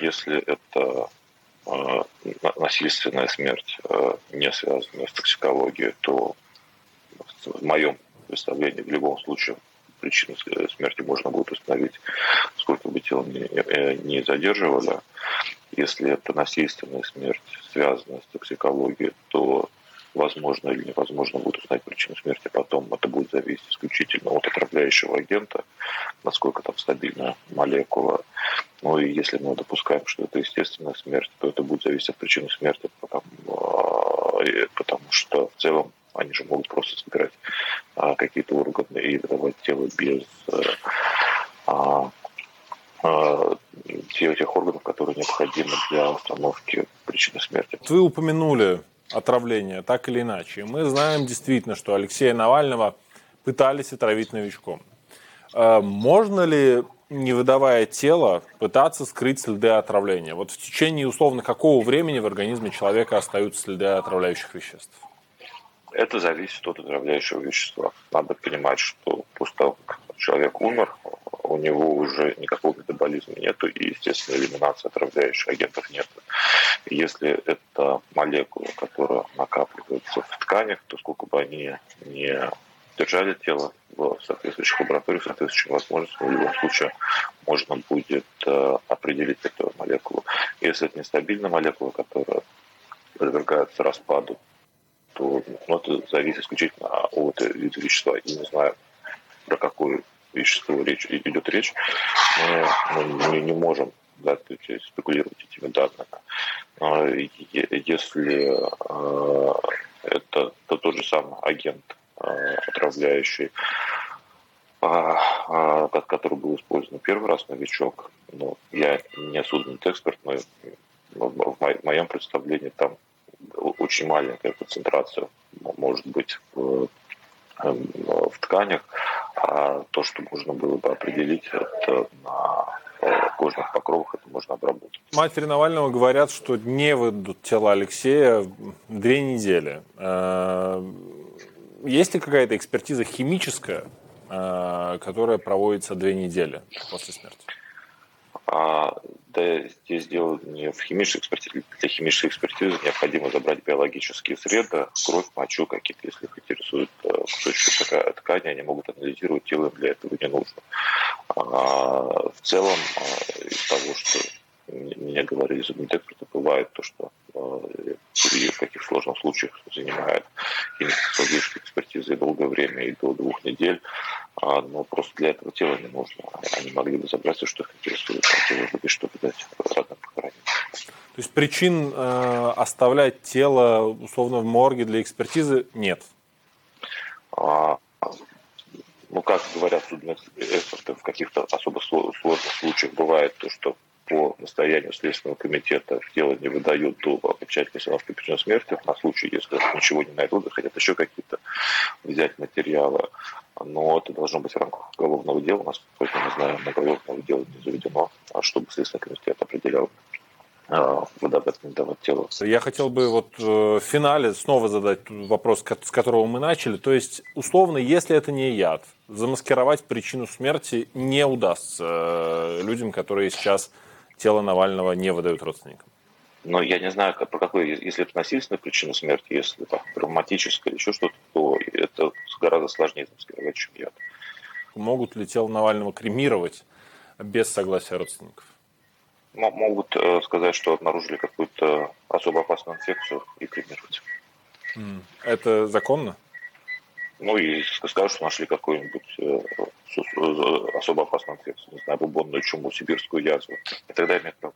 если это насильственная смерть, не связанная с токсикологией, то в моем представлении в любом случае причину смерти можно будет установить, сколько бы тело не, не задерживали. Если это насильственная смерть, связанная с токсикологией, то возможно или невозможно будет узнать причину смерти потом. Это будет зависеть исключительно от отравляющего агента, насколько там стабильна молекула. Ну и если мы допускаем, что это естественная смерть, то это будет зависеть от причины смерти, потому, а, потому что в целом они же могут просто собирать а, какие-то органы и выдавать тело без а, а, тех, органов, которые необходимы для установки причины смерти. Вы упомянули отравление, так или иначе. Мы знаем действительно, что Алексея Навального пытались отравить новичком. А, можно ли, не выдавая тело, пытаться скрыть следы отравления? Вот в течение условно какого времени в организме человека остаются следы отравляющих веществ? Это зависит от отравляющего вещества. Надо понимать, что после того, как человек умер, у него уже никакого метаболизма нету, и, естественно, элиминации отравляющих агентов нет. Если это молекула, которая накапливается в тканях, то сколько бы они не держали тело в соответствующих лабораториях, соответствующих возможностях, в любом случае можно будет э, определить эту молекулу. Если это нестабильная молекула, которая подвергается распаду, то ну, это зависит исключительно от вида вещества. Я не знаю, про какое вещество речь, идет речь. Мы, мы не можем да, спекулировать этими данными. Если а, это то тот же самый агент, отравляющий, который был использован первый раз новичок, но я не судебный эксперт, но в моем представлении там очень маленькая концентрация может быть в, эм, в тканях, а то, что можно было бы определить, это на э, кожных покровах это можно обработать. Матери Навального говорят, что не выйдут тела Алексея две недели. Э, есть ли какая-то экспертиза химическая, э, которая проводится две недели после смерти? А, да, здесь дело не в химической экспертизе. Для химической экспертизы необходимо забрать биологические среды, кровь, мочу какие-то, если их интересует э, кусочки ткани, они могут анализировать, тело для этого не нужно. А, в целом, из того, что мне говорили судмедэксперты, бывает то, что э, в каких сложных случаях занимает химико-психологическая экспертиза и долгое время, и до двух недель, а, но просто для этого тела не нужно. Они могли бы забраться, что их интересует, а тело будет что дать родным похоронить. То есть причин э, оставлять тело условно в морге для экспертизы нет? А, ну, как говорят судебные эксперты, в каких-то особо сложных случаях бывает то, что по настоянию Следственного комитета тело не выдают до окончательной установки причины смерти, на случай, если ничего не найдут, хотят еще какие-то взять материалы. Но это должно быть в рамках уголовного дела. У нас, насколько мы знаем, уголовного дела не заведено, а чтобы Следственный комитет определял а, выдавать, не давать тело. Я хотел бы вот э, в финале снова задать вопрос, с которого мы начали. То есть, условно, если это не яд, замаскировать причину смерти не удастся э, людям, которые сейчас тело Навального не выдают родственникам? Но я не знаю, про какой, если это насильственная причина смерти, если это травматическая или еще что-то, то это гораздо сложнее замаскировать, чем яд. Могут ли тело Навального кремировать без согласия родственников? Могут э, сказать, что обнаружили какую-то особо опасную инфекцию и кремировать. Это законно? Ну и скажут, что нашли какую-нибудь э, особо опасную инфекцию, не знаю, бубонную чуму, сибирскую язву. И имеет право